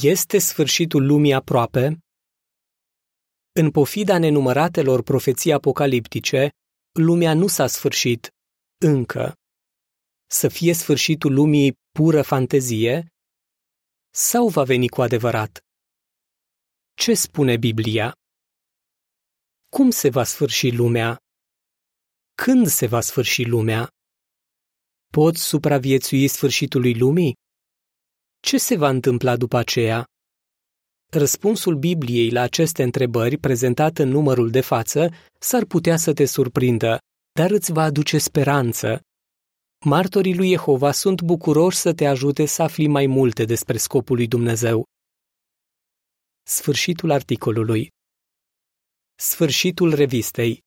Este sfârșitul lumii aproape? În pofida nenumăratelor profeții apocaliptice, lumea nu s-a sfârșit încă. Să fie sfârșitul lumii pură fantezie? Sau va veni cu adevărat? Ce spune Biblia? Cum se va sfârși lumea? Când se va sfârși lumea? Pot supraviețui sfârșitului lumii? Ce se va întâmpla după aceea? Răspunsul Bibliei la aceste întrebări, prezentat în numărul de față, s-ar putea să te surprindă, dar îți va aduce speranță. Martorii lui Jehova sunt bucuroși să te ajute să afli mai multe despre scopul lui Dumnezeu. Sfârșitul articolului Sfârșitul revistei